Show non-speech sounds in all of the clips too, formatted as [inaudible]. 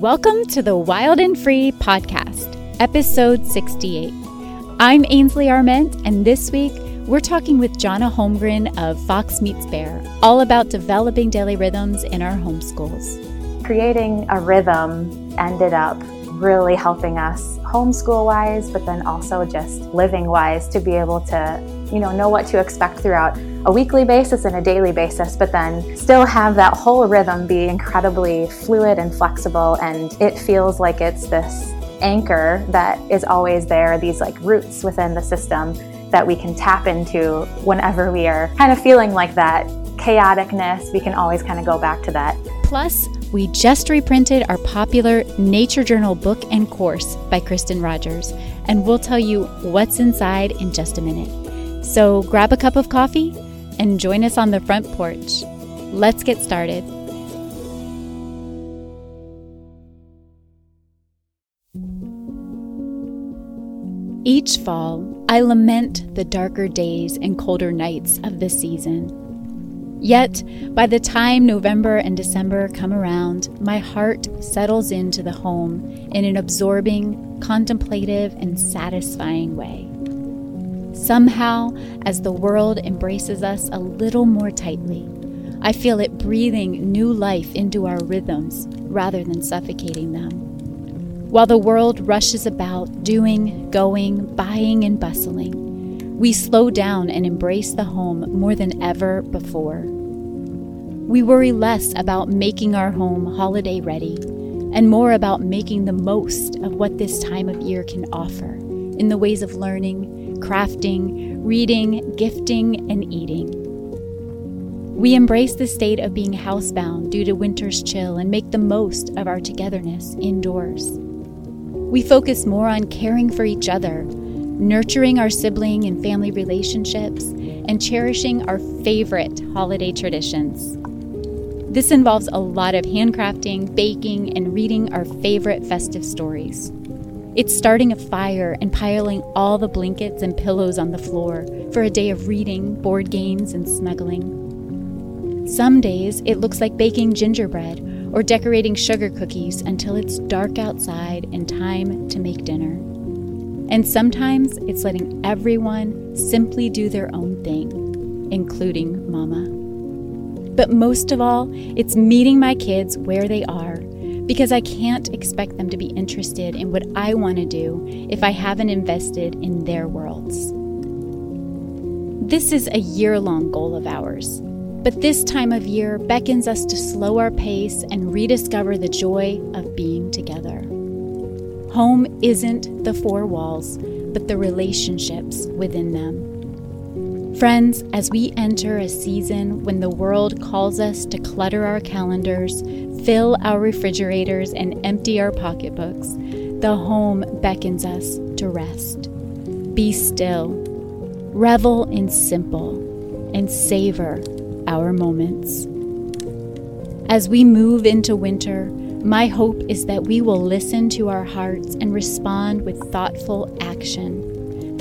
Welcome to the Wild and Free podcast, episode 68. I'm Ainsley Arment, and this week we're talking with Jonna Holmgren of Fox Meets Bear, all about developing daily rhythms in our homeschools. Creating a rhythm ended up really helping us homeschool wise, but then also just living wise to be able to, you know, know what to expect throughout a weekly basis and a daily basis, but then still have that whole rhythm be incredibly fluid and flexible. And it feels like it's this anchor that is always there, these like roots within the system that we can tap into whenever we are kind of feeling like that chaoticness. We can always kind of go back to that. Plus, we just reprinted our popular Nature Journal book and course by Kristen Rogers, and we'll tell you what's inside in just a minute. So grab a cup of coffee and join us on the front porch. Let's get started. Each fall, I lament the darker days and colder nights of the season. Yet, by the time November and December come around, my heart settles into the home in an absorbing, contemplative, and satisfying way. Somehow, as the world embraces us a little more tightly, I feel it breathing new life into our rhythms rather than suffocating them. While the world rushes about, doing, going, buying, and bustling, we slow down and embrace the home more than ever before. We worry less about making our home holiday ready and more about making the most of what this time of year can offer in the ways of learning, crafting, reading, gifting, and eating. We embrace the state of being housebound due to winter's chill and make the most of our togetherness indoors. We focus more on caring for each other, nurturing our sibling and family relationships, and cherishing our favorite holiday traditions. This involves a lot of handcrafting, baking, and reading our favorite festive stories. It's starting a fire and piling all the blankets and pillows on the floor for a day of reading, board games, and snuggling. Some days it looks like baking gingerbread or decorating sugar cookies until it's dark outside and time to make dinner. And sometimes it's letting everyone simply do their own thing, including Mama. But most of all, it's meeting my kids where they are because I can't expect them to be interested in what I want to do if I haven't invested in their worlds. This is a year long goal of ours, but this time of year beckons us to slow our pace and rediscover the joy of being together. Home isn't the four walls, but the relationships within them. Friends, as we enter a season when the world calls us to clutter our calendars, fill our refrigerators, and empty our pocketbooks, the home beckons us to rest. Be still, revel in simple, and savor our moments. As we move into winter, my hope is that we will listen to our hearts and respond with thoughtful action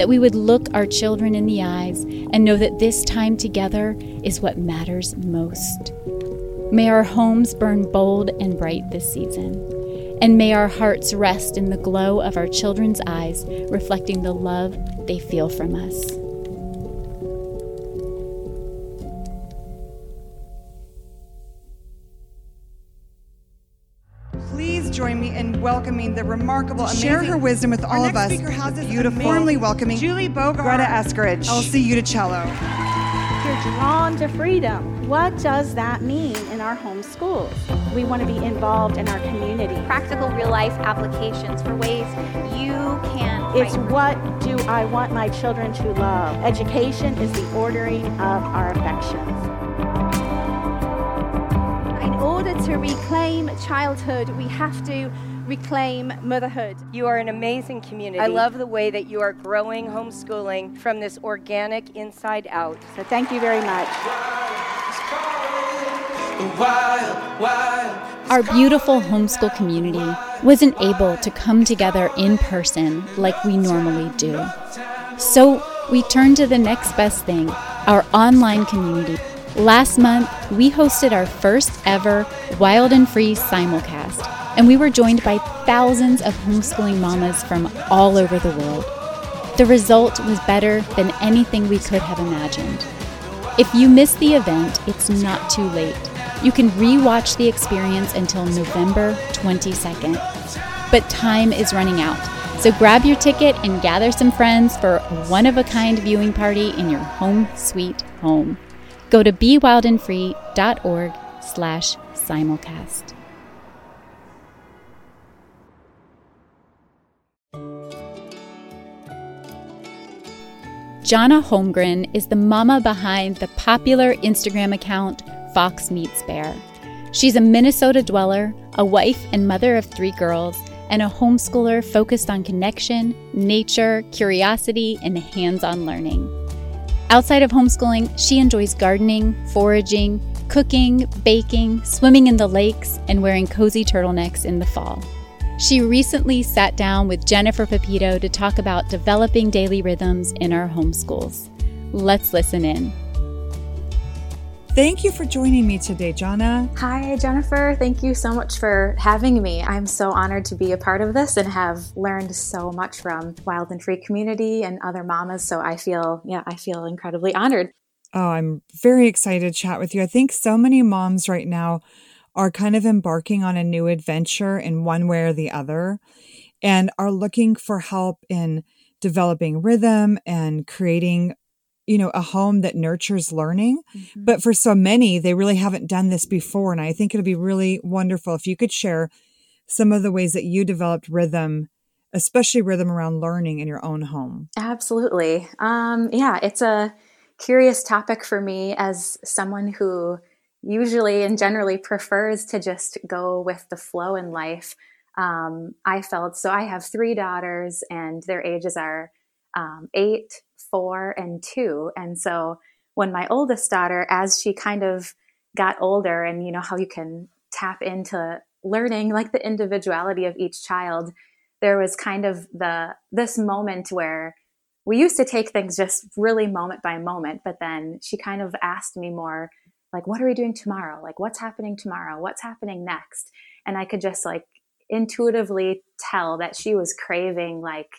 that we would look our children in the eyes and know that this time together is what matters most. May our homes burn bold and bright this season, and may our hearts rest in the glow of our children's eyes, reflecting the love they feel from us. Welcoming the remarkable, amazing, share her wisdom with all of us. Speaker has beautiful, warmly welcoming Julie Bogart, Greta Eskridge, Elsie Uticello. You're drawn to freedom. What does that mean in our home schools? We want to be involved in our community. Practical real life applications for ways you can. It's what do I want my children to love? Education is the ordering of our affections In order to reclaim childhood, we have to reclaim motherhood. You are an amazing community. I love the way that you are growing homeschooling from this organic inside out. So thank you very much. Our beautiful homeschool community wasn't able to come together in person like we normally do. So we turned to the next best thing our online community Last month, we hosted our first ever Wild and Free simulcast, and we were joined by thousands of homeschooling mamas from all over the world. The result was better than anything we could have imagined. If you missed the event, it's not too late. You can re-watch the experience until November 22nd. But time is running out. So grab your ticket and gather some friends for a one-of-a-kind viewing party in your home sweet home. Go to bewildandfree.org slash simulcast. Jonna Holmgren is the mama behind the popular Instagram account Fox Meets Bear. She's a Minnesota dweller, a wife and mother of three girls, and a homeschooler focused on connection, nature, curiosity, and hands on learning. Outside of homeschooling, she enjoys gardening, foraging, cooking, baking, swimming in the lakes, and wearing cozy turtlenecks in the fall. She recently sat down with Jennifer Pepito to talk about developing daily rhythms in our homeschools. Let's listen in. Thank you for joining me today, Jonna. Hi, Jennifer. Thank you so much for having me. I'm so honored to be a part of this and have learned so much from Wild and Free community and other mamas. So I feel, yeah, I feel incredibly honored. Oh, I'm very excited to chat with you. I think so many moms right now are kind of embarking on a new adventure in one way or the other and are looking for help in developing rhythm and creating you know a home that nurtures learning. Mm-hmm. but for so many they really haven't done this before and i think it'll be really wonderful if you could share some of the ways that you developed rhythm especially rhythm around learning in your own home. Absolutely. Um, yeah it's a curious topic for me as someone who usually and generally prefers to just go with the flow in life. Um, I felt so. I have three daughters, and their ages are um, eight, four, and two. And so, when my oldest daughter, as she kind of got older, and you know how you can tap into learning like the individuality of each child, there was kind of the this moment where we used to take things just really moment by moment, but then she kind of asked me more like what are we doing tomorrow? Like what's happening tomorrow? What's happening next? And i could just like intuitively tell that she was craving like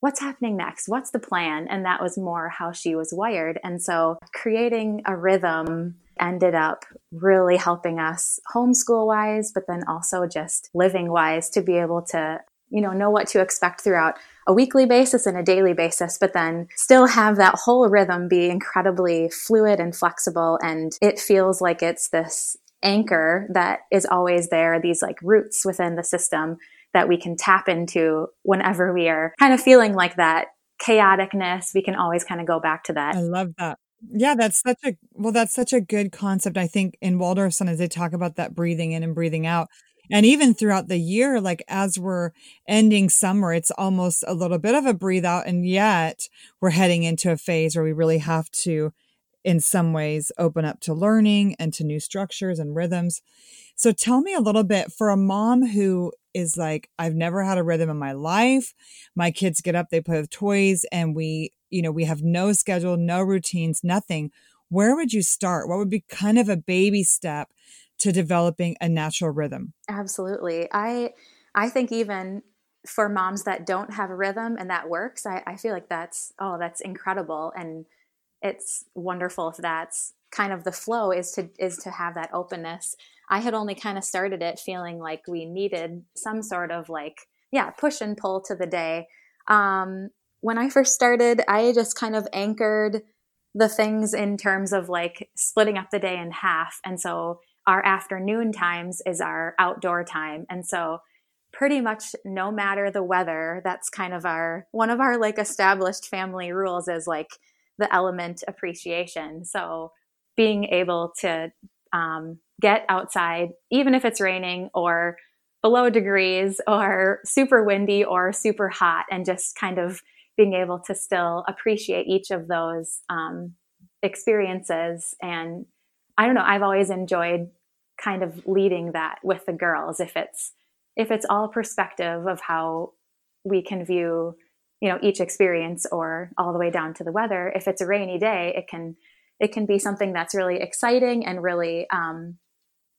what's happening next? What's the plan? And that was more how she was wired. And so creating a rhythm ended up really helping us homeschool wise but then also just living wise to be able to you know know what to expect throughout a weekly basis and a daily basis, but then still have that whole rhythm be incredibly fluid and flexible. And it feels like it's this anchor that is always there, these like roots within the system that we can tap into whenever we are kind of feeling like that chaoticness. We can always kind of go back to that. I love that. Yeah, that's such a well, that's such a good concept. I think in Waldorf sometimes they talk about that breathing in and breathing out and even throughout the year like as we're ending summer it's almost a little bit of a breathe out and yet we're heading into a phase where we really have to in some ways open up to learning and to new structures and rhythms. So tell me a little bit for a mom who is like i've never had a rhythm in my life. My kids get up they play with toys and we you know we have no schedule no routines nothing. Where would you start? What would be kind of a baby step to developing a natural rhythm. Absolutely. I I think even for moms that don't have a rhythm and that works, I, I feel like that's oh, that's incredible. And it's wonderful if that's kind of the flow is to is to have that openness. I had only kind of started it feeling like we needed some sort of like, yeah, push and pull to the day. Um, when I first started, I just kind of anchored the things in terms of like splitting up the day in half. And so our afternoon times is our outdoor time. And so pretty much no matter the weather, that's kind of our one of our like established family rules is like the element appreciation. So being able to um, get outside, even if it's raining or below degrees or super windy or super hot, and just kind of being able to still appreciate each of those um, experiences. And I don't know, I've always enjoyed kind of leading that with the girls if it's if it's all perspective of how we can view you know each experience or all the way down to the weather if it's a rainy day it can it can be something that's really exciting and really um,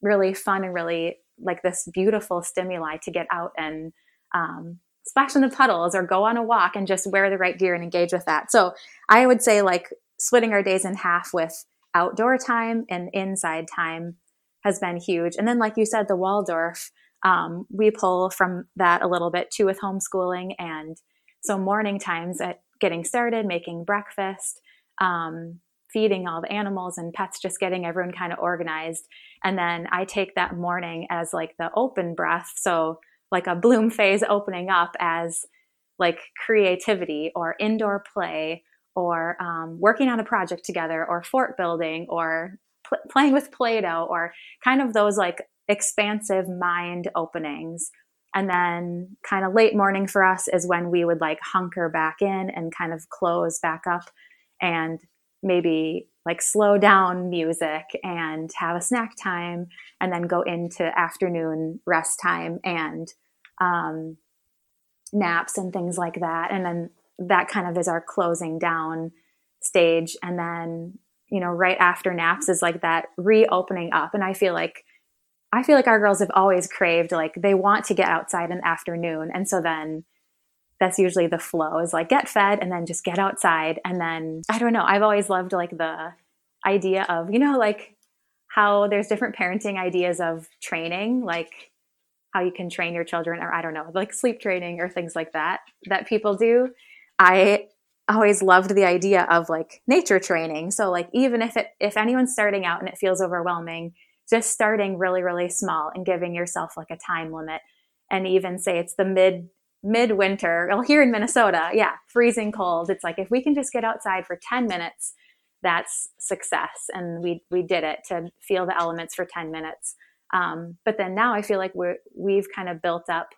really fun and really like this beautiful stimuli to get out and um, splash in the puddles or go on a walk and just wear the right gear and engage with that. So I would say like splitting our days in half with outdoor time and inside time has been huge. And then, like you said, the Waldorf, um, we pull from that a little bit too with homeschooling. And so morning times at getting started, making breakfast, um, feeding all the animals and pets, just getting everyone kind of organized. And then I take that morning as like the open breath. So like a bloom phase opening up as like creativity or indoor play or um, working on a project together or fort building or pl- playing with play-doh or kind of those like expansive mind openings. And then kind of late morning for us is when we would like hunker back in and kind of close back up and maybe like slow down music and have a snack time and then go into afternoon rest time and um, naps and things like that. And then that kind of is our closing down stage. And then you know right after naps is like that reopening up. And i feel like i feel like our girls have always craved like they want to get outside in the afternoon. And so then that's usually the flow is like get fed and then just get outside. And then i don't know i've always loved like the idea of you know like how there's different parenting ideas of training like how you can train your children or i don't know like sleep training or things like that that people do. I always loved the idea of like nature training so like even if it if anyone's starting out and it feels overwhelming just starting really really small and giving yourself like a time limit and even say it's the mid midwinter, well, here in Minnesota, yeah, freezing cold. It's like if we can just get outside for 10 minutes, that's success. And we we did it to feel the elements for 10 minutes. Um, but then now I feel like we're we've kind of built up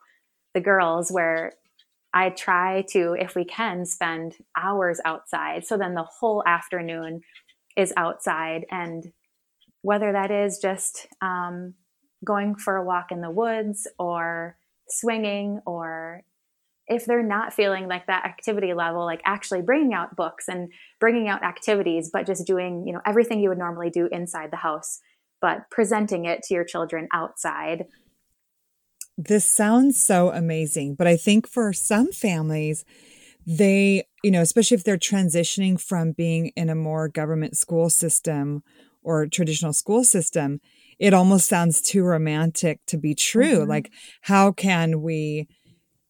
the girls where I try to, if we can, spend hours outside. So then the whole afternoon is outside, and whether that is just um, going for a walk in the woods or swinging or if they're not feeling like that activity level like actually bringing out books and bringing out activities but just doing you know everything you would normally do inside the house but presenting it to your children outside this sounds so amazing but i think for some families they you know especially if they're transitioning from being in a more government school system or traditional school system it almost sounds too romantic to be true mm-hmm. like how can we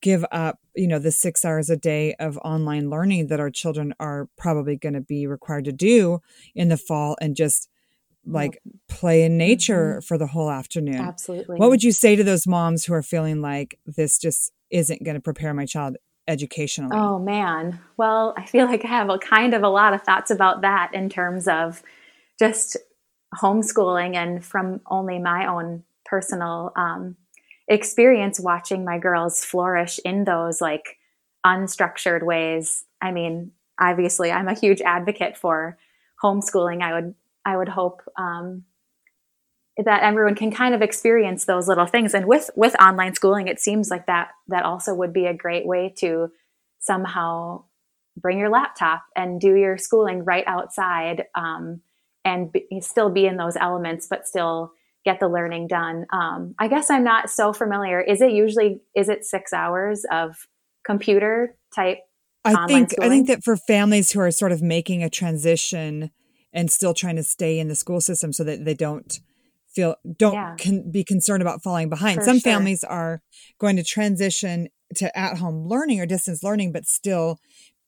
give up you know the six hours a day of online learning that our children are probably going to be required to do in the fall and just like play in nature mm-hmm. for the whole afternoon absolutely what would you say to those moms who are feeling like this just isn't going to prepare my child educationally oh man well i feel like i have a kind of a lot of thoughts about that in terms of just homeschooling and from only my own personal um, experience watching my girls flourish in those like unstructured ways. I mean, obviously, I'm a huge advocate for homeschooling. I would I would hope um, that everyone can kind of experience those little things. And with with online schooling, it seems like that that also would be a great way to somehow bring your laptop and do your schooling right outside um, and be, still be in those elements, but still get the learning done. Um, I guess I'm not so familiar. Is it usually is it six hours of computer type? I think schooling? I think that for families who are sort of making a transition and still trying to stay in the school system so that they don't feel don't yeah. can be concerned about falling behind. For Some sure. families are going to transition to at home learning or distance learning, but still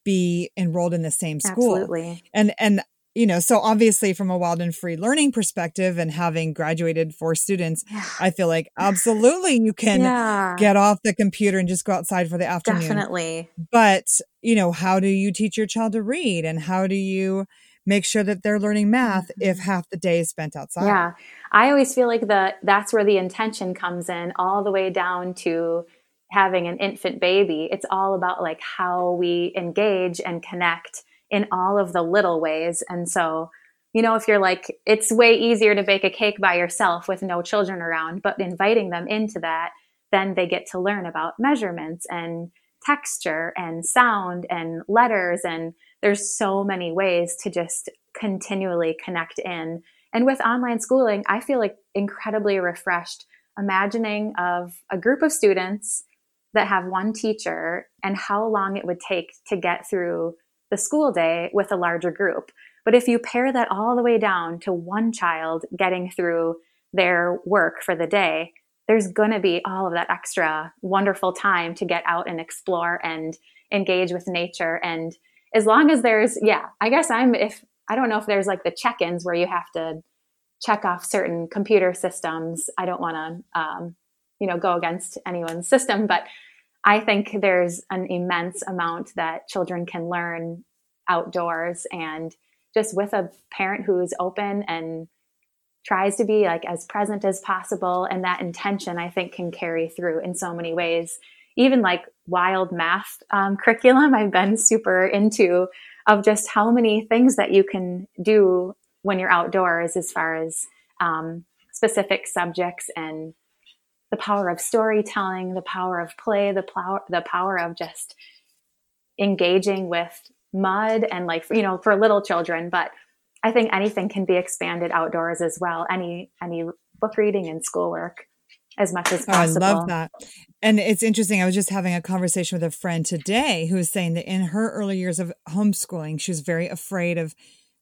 be enrolled in the same school. Absolutely. And and you know, so obviously from a wild and free learning perspective and having graduated four students, yeah. I feel like absolutely you can yeah. get off the computer and just go outside for the afternoon. Definitely. But, you know, how do you teach your child to read and how do you make sure that they're learning math mm-hmm. if half the day is spent outside? Yeah. I always feel like the that's where the intention comes in all the way down to having an infant baby. It's all about like how we engage and connect in all of the little ways. And so, you know, if you're like, it's way easier to bake a cake by yourself with no children around, but inviting them into that, then they get to learn about measurements and texture and sound and letters. And there's so many ways to just continually connect in. And with online schooling, I feel like incredibly refreshed imagining of a group of students that have one teacher and how long it would take to get through the school day with a larger group. But if you pare that all the way down to one child getting through their work for the day, there's going to be all of that extra wonderful time to get out and explore and engage with nature. And as long as there's, yeah, I guess I'm, if I don't know if there's like the check ins where you have to check off certain computer systems. I don't want to, um, you know, go against anyone's system, but I think there's an immense amount that children can learn outdoors and just with a parent who's open and tries to be like as present as possible and that intention i think can carry through in so many ways even like wild math um, curriculum i've been super into of just how many things that you can do when you're outdoors as far as um, specific subjects and the power of storytelling the power of play the power the power of just engaging with mud and like you know for little children but i think anything can be expanded outdoors as well any any book reading and schoolwork as much as possible. Oh, I love that. And it's interesting. I was just having a conversation with a friend today who was saying that in her early years of homeschooling, she was very afraid of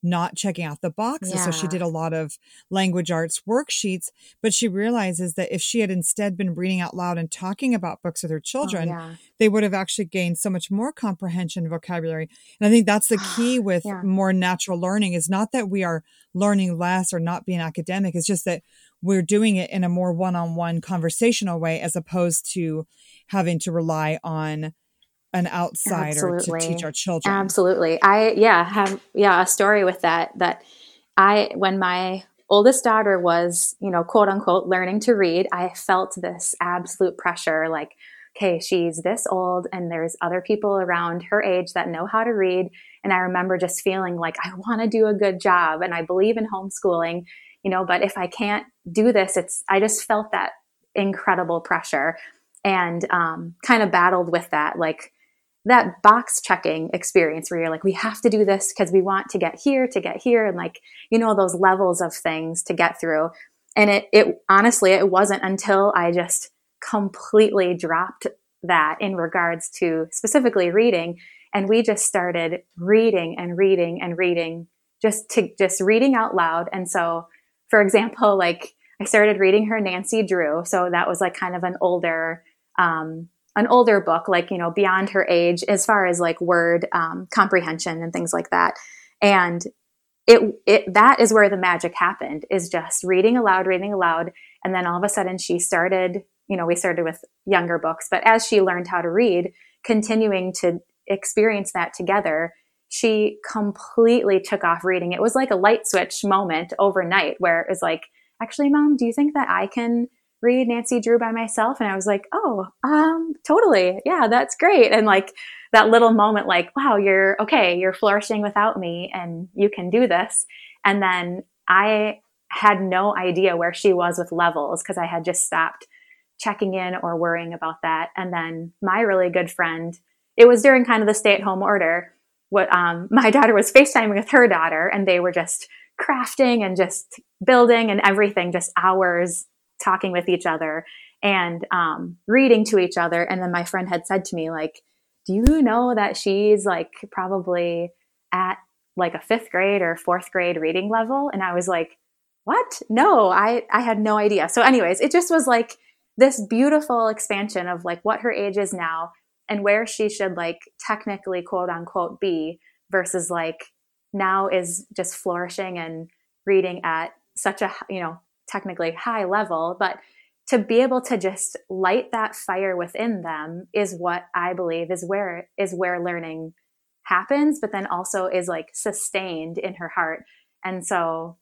not checking out the boxes. Yeah. So she did a lot of language arts worksheets, but she realizes that if she had instead been reading out loud and talking about books with her oh, children, oh, yeah. they would have actually gained so much more comprehension vocabulary. And I think that's the key [gasps] with yeah. more natural learning is not that we are learning less or not being academic. It's just that we're doing it in a more one-on-one conversational way as opposed to having to rely on an outsider Absolutely. to teach our children. Absolutely. I yeah, have yeah, a story with that that I when my oldest daughter was, you know, quote unquote learning to read, I felt this absolute pressure like okay, she's this old and there's other people around her age that know how to read and I remember just feeling like I want to do a good job and I believe in homeschooling, you know, but if I can't do this, it's I just felt that incredible pressure and um, kind of battled with that like that box checking experience where you're like, we have to do this because we want to get here, to get here, and like, you know, those levels of things to get through. And it, it honestly, it wasn't until I just completely dropped that in regards to specifically reading. And we just started reading and reading and reading, just to just reading out loud. And so, for example, like I started reading her Nancy Drew. So that was like kind of an older, um, an older book, like, you know, beyond her age as far as like word um, comprehension and things like that. And it, it, that is where the magic happened is just reading aloud, reading aloud. And then all of a sudden she started, you know, we started with younger books, but as she learned how to read, continuing to experience that together, she completely took off reading. It was like a light switch moment overnight where it was like, actually, mom, do you think that I can read Nancy Drew by myself. And I was like, oh, um, totally. Yeah, that's great. And like that little moment, like, wow, you're okay. You're flourishing without me and you can do this. And then I had no idea where she was with levels because I had just stopped checking in or worrying about that. And then my really good friend, it was during kind of the stay at home order. What um, my daughter was FaceTiming with her daughter, and they were just crafting and just building and everything, just hours talking with each other and um, reading to each other. And then my friend had said to me, like, do you know that she's like probably at like a fifth grade or fourth grade reading level? And I was like, what? No, I, I had no idea. So, anyways, it just was like this beautiful expansion of like what her age is now and where she should like technically quote unquote be versus like now is just flourishing and reading at such a you know technically high level, but to be able to just light that fire within them is what I believe is where is where learning happens, but then also is like sustained in her heart. And so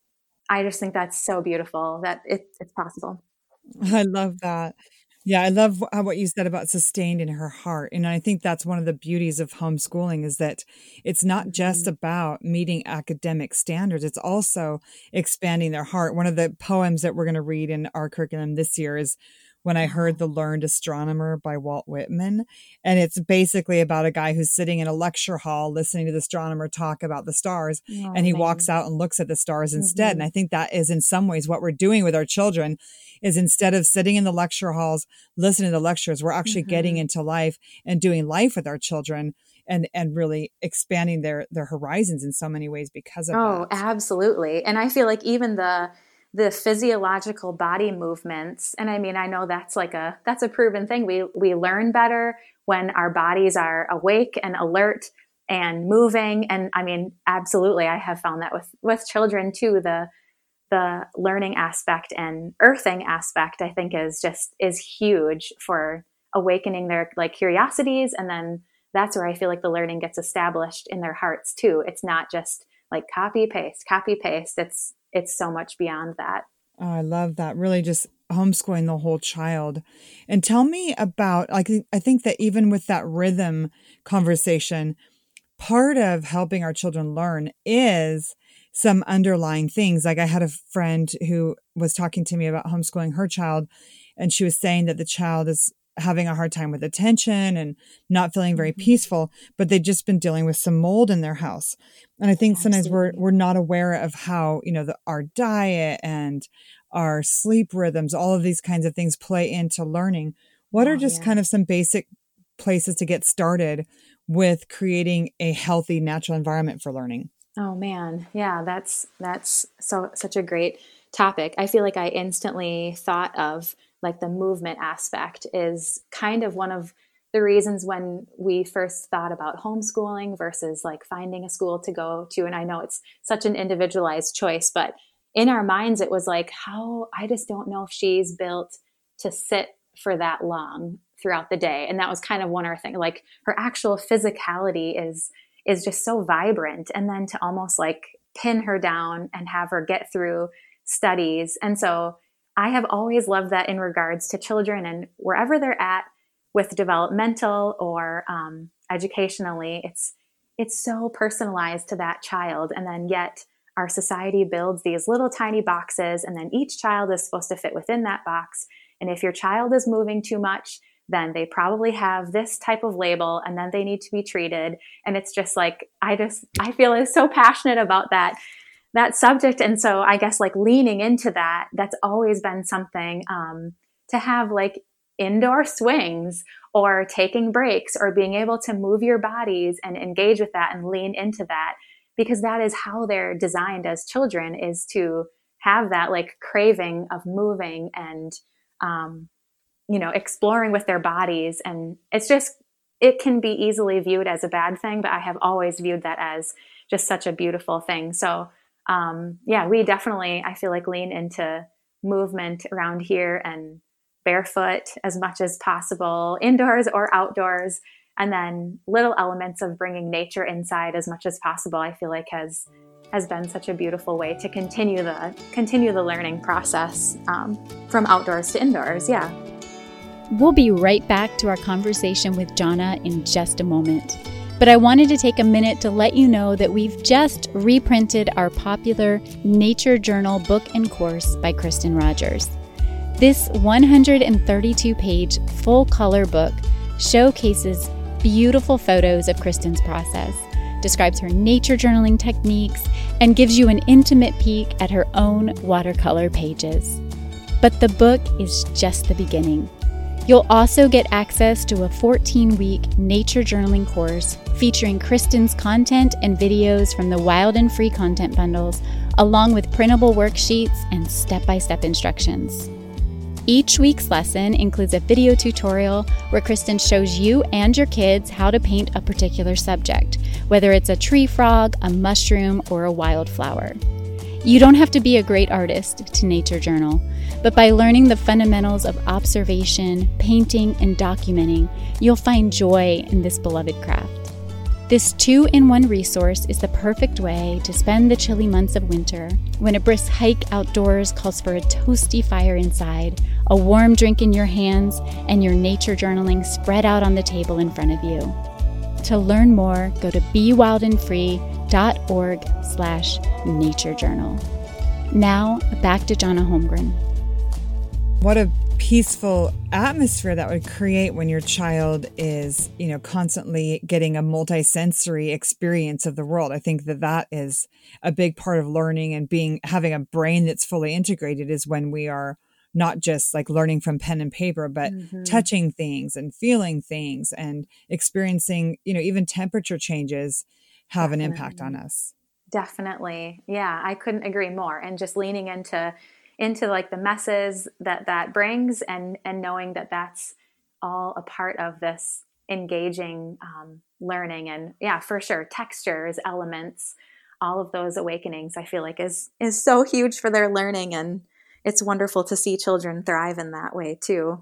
I just think that's so beautiful that it, it's possible. I love that. Yeah, I love what you said about sustained in her heart. And I think that's one of the beauties of homeschooling is that it's not just mm-hmm. about meeting academic standards, it's also expanding their heart. One of the poems that we're going to read in our curriculum this year is when I heard The Learned Astronomer by Walt Whitman. And it's basically about a guy who's sitting in a lecture hall listening to the astronomer talk about the stars. Oh, and he man. walks out and looks at the stars instead. Mm-hmm. And I think that is in some ways what we're doing with our children is instead of sitting in the lecture halls, listening to the lectures, we're actually mm-hmm. getting into life and doing life with our children and and really expanding their their horizons in so many ways because of oh that. absolutely and i feel like even the the physiological body movements and i mean i know that's like a that's a proven thing we we learn better when our bodies are awake and alert and moving and i mean absolutely i have found that with with children too the the learning aspect and earthing aspect i think is just is huge for awakening their like curiosities and then that's where I feel like the learning gets established in their hearts too. It's not just like copy paste, copy paste. It's it's so much beyond that. Oh, I love that. Really just homeschooling the whole child. And tell me about like I think that even with that rhythm conversation, part of helping our children learn is some underlying things. Like I had a friend who was talking to me about homeschooling her child and she was saying that the child is having a hard time with attention and not feeling very mm-hmm. peaceful, but they've just been dealing with some mold in their house. And I think Absolutely. sometimes we're we're not aware of how, you know, the, our diet and our sleep rhythms, all of these kinds of things play into learning. What oh, are just yeah. kind of some basic places to get started with creating a healthy natural environment for learning? Oh man, yeah, that's that's so such a great topic. I feel like I instantly thought of like the movement aspect is kind of one of the reasons when we first thought about homeschooling versus like finding a school to go to. And i know it's such an individualized choice but in our minds it was like how i just don't know if she's built to sit for that long throughout the day. And that was kind of one of our thing like her actual physicality is is just so vibrant. And then to almost like pin her down and have her get through studies. And so I have always loved that in regards to children and wherever they're at with developmental or um, educationally, it's it's so personalized to that child, and then yet our society builds these little tiny boxes, and then each child is supposed to fit within that box. And if your child is moving too much, then they probably have this type of label and then they need to be treated. And it's just like i just i feel so passionate about that that subject. And so I guess like leaning into that, that's always been something um, to have like indoor swings or taking breaks or being able to move your bodies and engage with that and lean into that because that is how they're designed as children is to have that like craving of moving and um, you know exploring with their bodies and it's just it can be easily viewed as a bad thing but i have always viewed that as just such a beautiful thing so um, yeah, we definitely, I feel like, lean into movement around here and barefoot as much as possible, indoors or outdoors. And then little elements of bringing nature inside as much as possible, I feel like has has been such a beautiful way to continue the continue the learning process um, from outdoors to indoors. Yeah. We'll be right back to our conversation with Jonna in just a moment. But I wanted to take a minute to let you know that we've just reprinted our popular Nature Journal book and course by Kristen Rogers. This 132 page full color book showcases beautiful photos of Kristen's process, describes her nature journaling techniques, and gives you an intimate peek at her own watercolor pages. But the book is just the beginning. You'll also get access to a 14 week nature journaling course featuring Kristen's content and videos from the Wild and Free content bundles, along with printable worksheets and step by step instructions. Each week's lesson includes a video tutorial where Kristen shows you and your kids how to paint a particular subject, whether it's a tree frog, a mushroom, or a wildflower. You don't have to be a great artist to nature journal, but by learning the fundamentals of observation, painting, and documenting, you'll find joy in this beloved craft. This two in one resource is the perfect way to spend the chilly months of winter when a brisk hike outdoors calls for a toasty fire inside, a warm drink in your hands, and your nature journaling spread out on the table in front of you. To learn more, go to bewildandfree.org slash nature journal. Now, back to Jonna Holmgren. What a peaceful atmosphere that would create when your child is, you know, constantly getting a multisensory experience of the world. I think that that is a big part of learning and being having a brain that's fully integrated is when we are not just like learning from pen and paper, but mm-hmm. touching things and feeling things and experiencing, you know, even temperature changes have Definitely. an impact on us. Definitely. Yeah, I couldn't agree more. And just leaning into into like the messes that that brings and and knowing that that's all a part of this engaging um, learning and yeah for sure textures elements all of those awakenings i feel like is is so huge for their learning and it's wonderful to see children thrive in that way too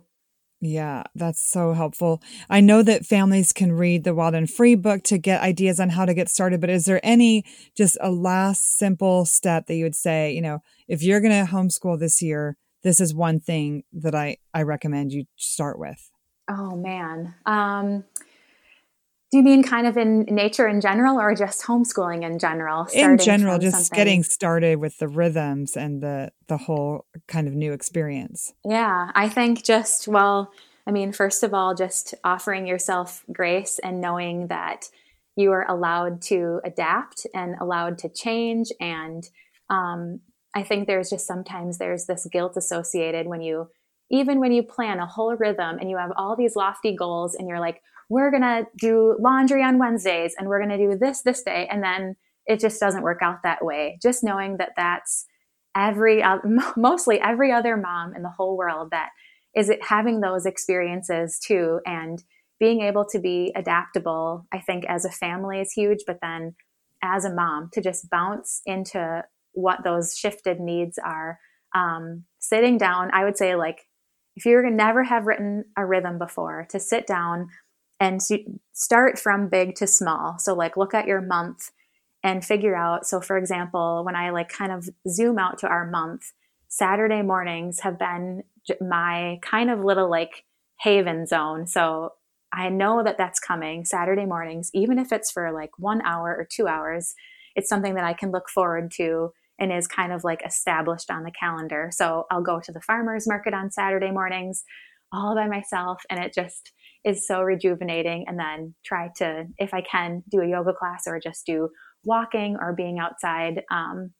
yeah, that's so helpful. I know that families can read the Wild and Free book to get ideas on how to get started, but is there any just a last simple step that you would say, you know, if you're going to homeschool this year, this is one thing that I I recommend you start with? Oh man. Um do you mean kind of in nature in general or just homeschooling in general? In general, just something? getting started with the rhythms and the the whole kind of new experience. Yeah, I think just well, I mean, first of all, just offering yourself grace and knowing that you are allowed to adapt and allowed to change and um, I think there's just sometimes there's this guilt associated when you even when you plan a whole rhythm and you have all these lofty goals and you're like we're going to do laundry on Wednesdays and we're going to do this this day. And then it just doesn't work out that way. Just knowing that that's every, [laughs] mostly every other mom in the whole world that is it having those experiences too. And being able to be adaptable, I think as a family is huge, but then as a mom to just bounce into what those shifted needs are. Um, sitting down, I would say like, if you're never have written a rhythm before, to sit down, and start from big to small. So like look at your month and figure out. So for example, when I like kind of zoom out to our month, Saturday mornings have been my kind of little like haven zone. So I know that that's coming Saturday mornings, even if it's for like one hour or two hours. It's something that I can look forward to and is kind of like established on the calendar. So I'll go to the farmer's market on Saturday mornings all by myself and it just is so rejuvenating. And then try to, if I can, do a yoga class or just do walking or being outside. Um,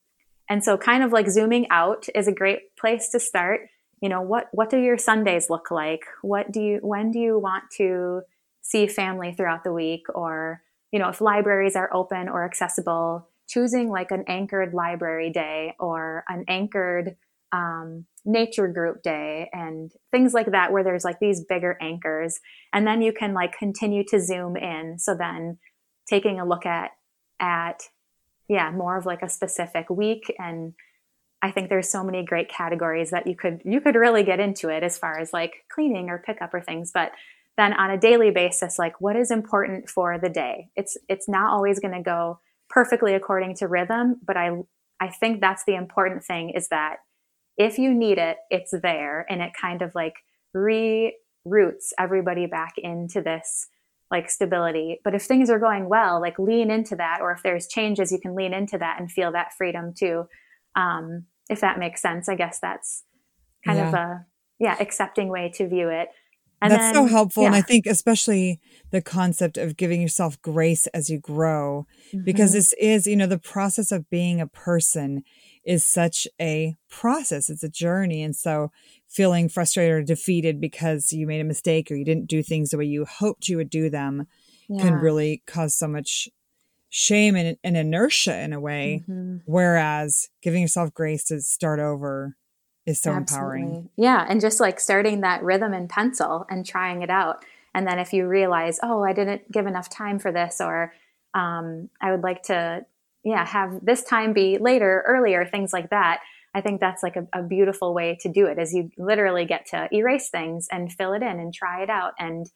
and so, kind of like zooming out is a great place to start. You know, what what do your Sundays look like? What do you when do you want to see family throughout the week? Or you know, if libraries are open or accessible, choosing like an anchored library day or an anchored um, nature group day and things like that where there's like these bigger anchors. And then you can like continue to zoom in. So then taking a look at at yeah more of like a specific week. And i think there's so many great categories that you could you could really get into it as far as like cleaning or pickup or things. But then on a daily basis like what is important for the day? It's it's not always going to go perfectly according to rhythm but i i think that's the important thing is that if you need it, it's there and it kind of like reroutes everybody back into this like stability. But if things are going well, like lean into that, or if there's changes, you can lean into that and feel that freedom too. Um, if that makes sense, I guess that's kind yeah. of a yeah accepting way to view it. And That's then, so helpful. Yeah. And I think especially the concept of giving yourself grace as you grow, mm-hmm. because this is, you know, the process of being a person is such a process. It's a journey. And so feeling frustrated or defeated because you made a mistake or you didn't do things the way you hoped you would do them yeah. can really cause so much shame and, and inertia in a way. Mm-hmm. Whereas giving yourself grace to start over is so Absolutely. empowering. Yeah. And just like starting that rhythm in pencil and trying it out. And then if you realize, oh, I didn't give enough time for this, or um, I would like to yeah, have this time be later, earlier, things like that. I think that's like a, a, beautiful way to do it is you literally get to erase things and fill it in and try it out. And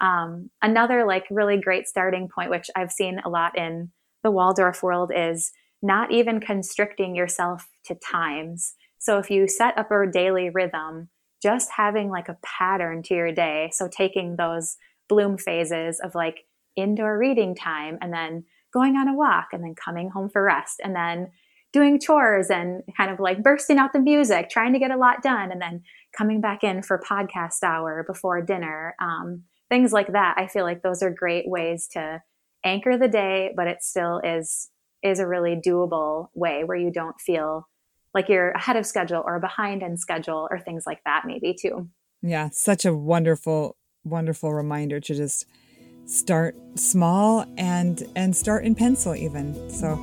um, another like really great starting point, which I've seen a lot in the Waldorf world is not even constricting yourself to times. So if you set up a daily rhythm, just having like a pattern to your day. So taking those bloom phases of like indoor reading time and then going on a walk and then coming home for rest and then doing chores and kind of like bursting out the music, trying to get a lot done, and then coming back in for podcast hour before dinner. Um, things like that. I feel like those are great ways to anchor the day, but it still is is a really doable way where you don't feel like you're ahead of schedule or behind in schedule or things like that maybe too. Yeah, such a wonderful wonderful reminder to just start small and and start in pencil even. So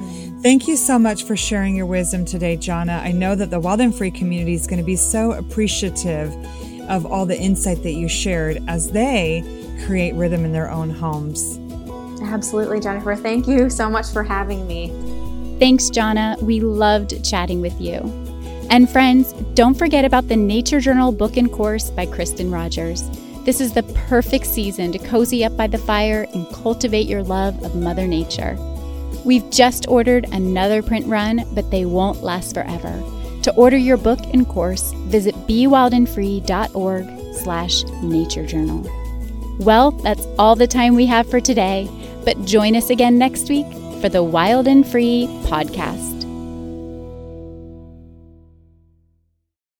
thank you so much for sharing your wisdom today Jonna. I know that the wild and free community is going to be so appreciative of all the insight that you shared as they create rhythm in their own homes. Absolutely jennifer. Thank you so much for having me. Thanks Jonna. We loved chatting with you. And friends don't forget about the nature journal book and course by kristen rogers this is the perfect season to cozy up by the fire and cultivate your love of Mother Nature. We've just ordered another print run, but they won't last forever. To order your book and course, visit bewildandfree.org slash nature journal. Well, that's all the time we have for today, but join us again next week for the Wild and Free podcast.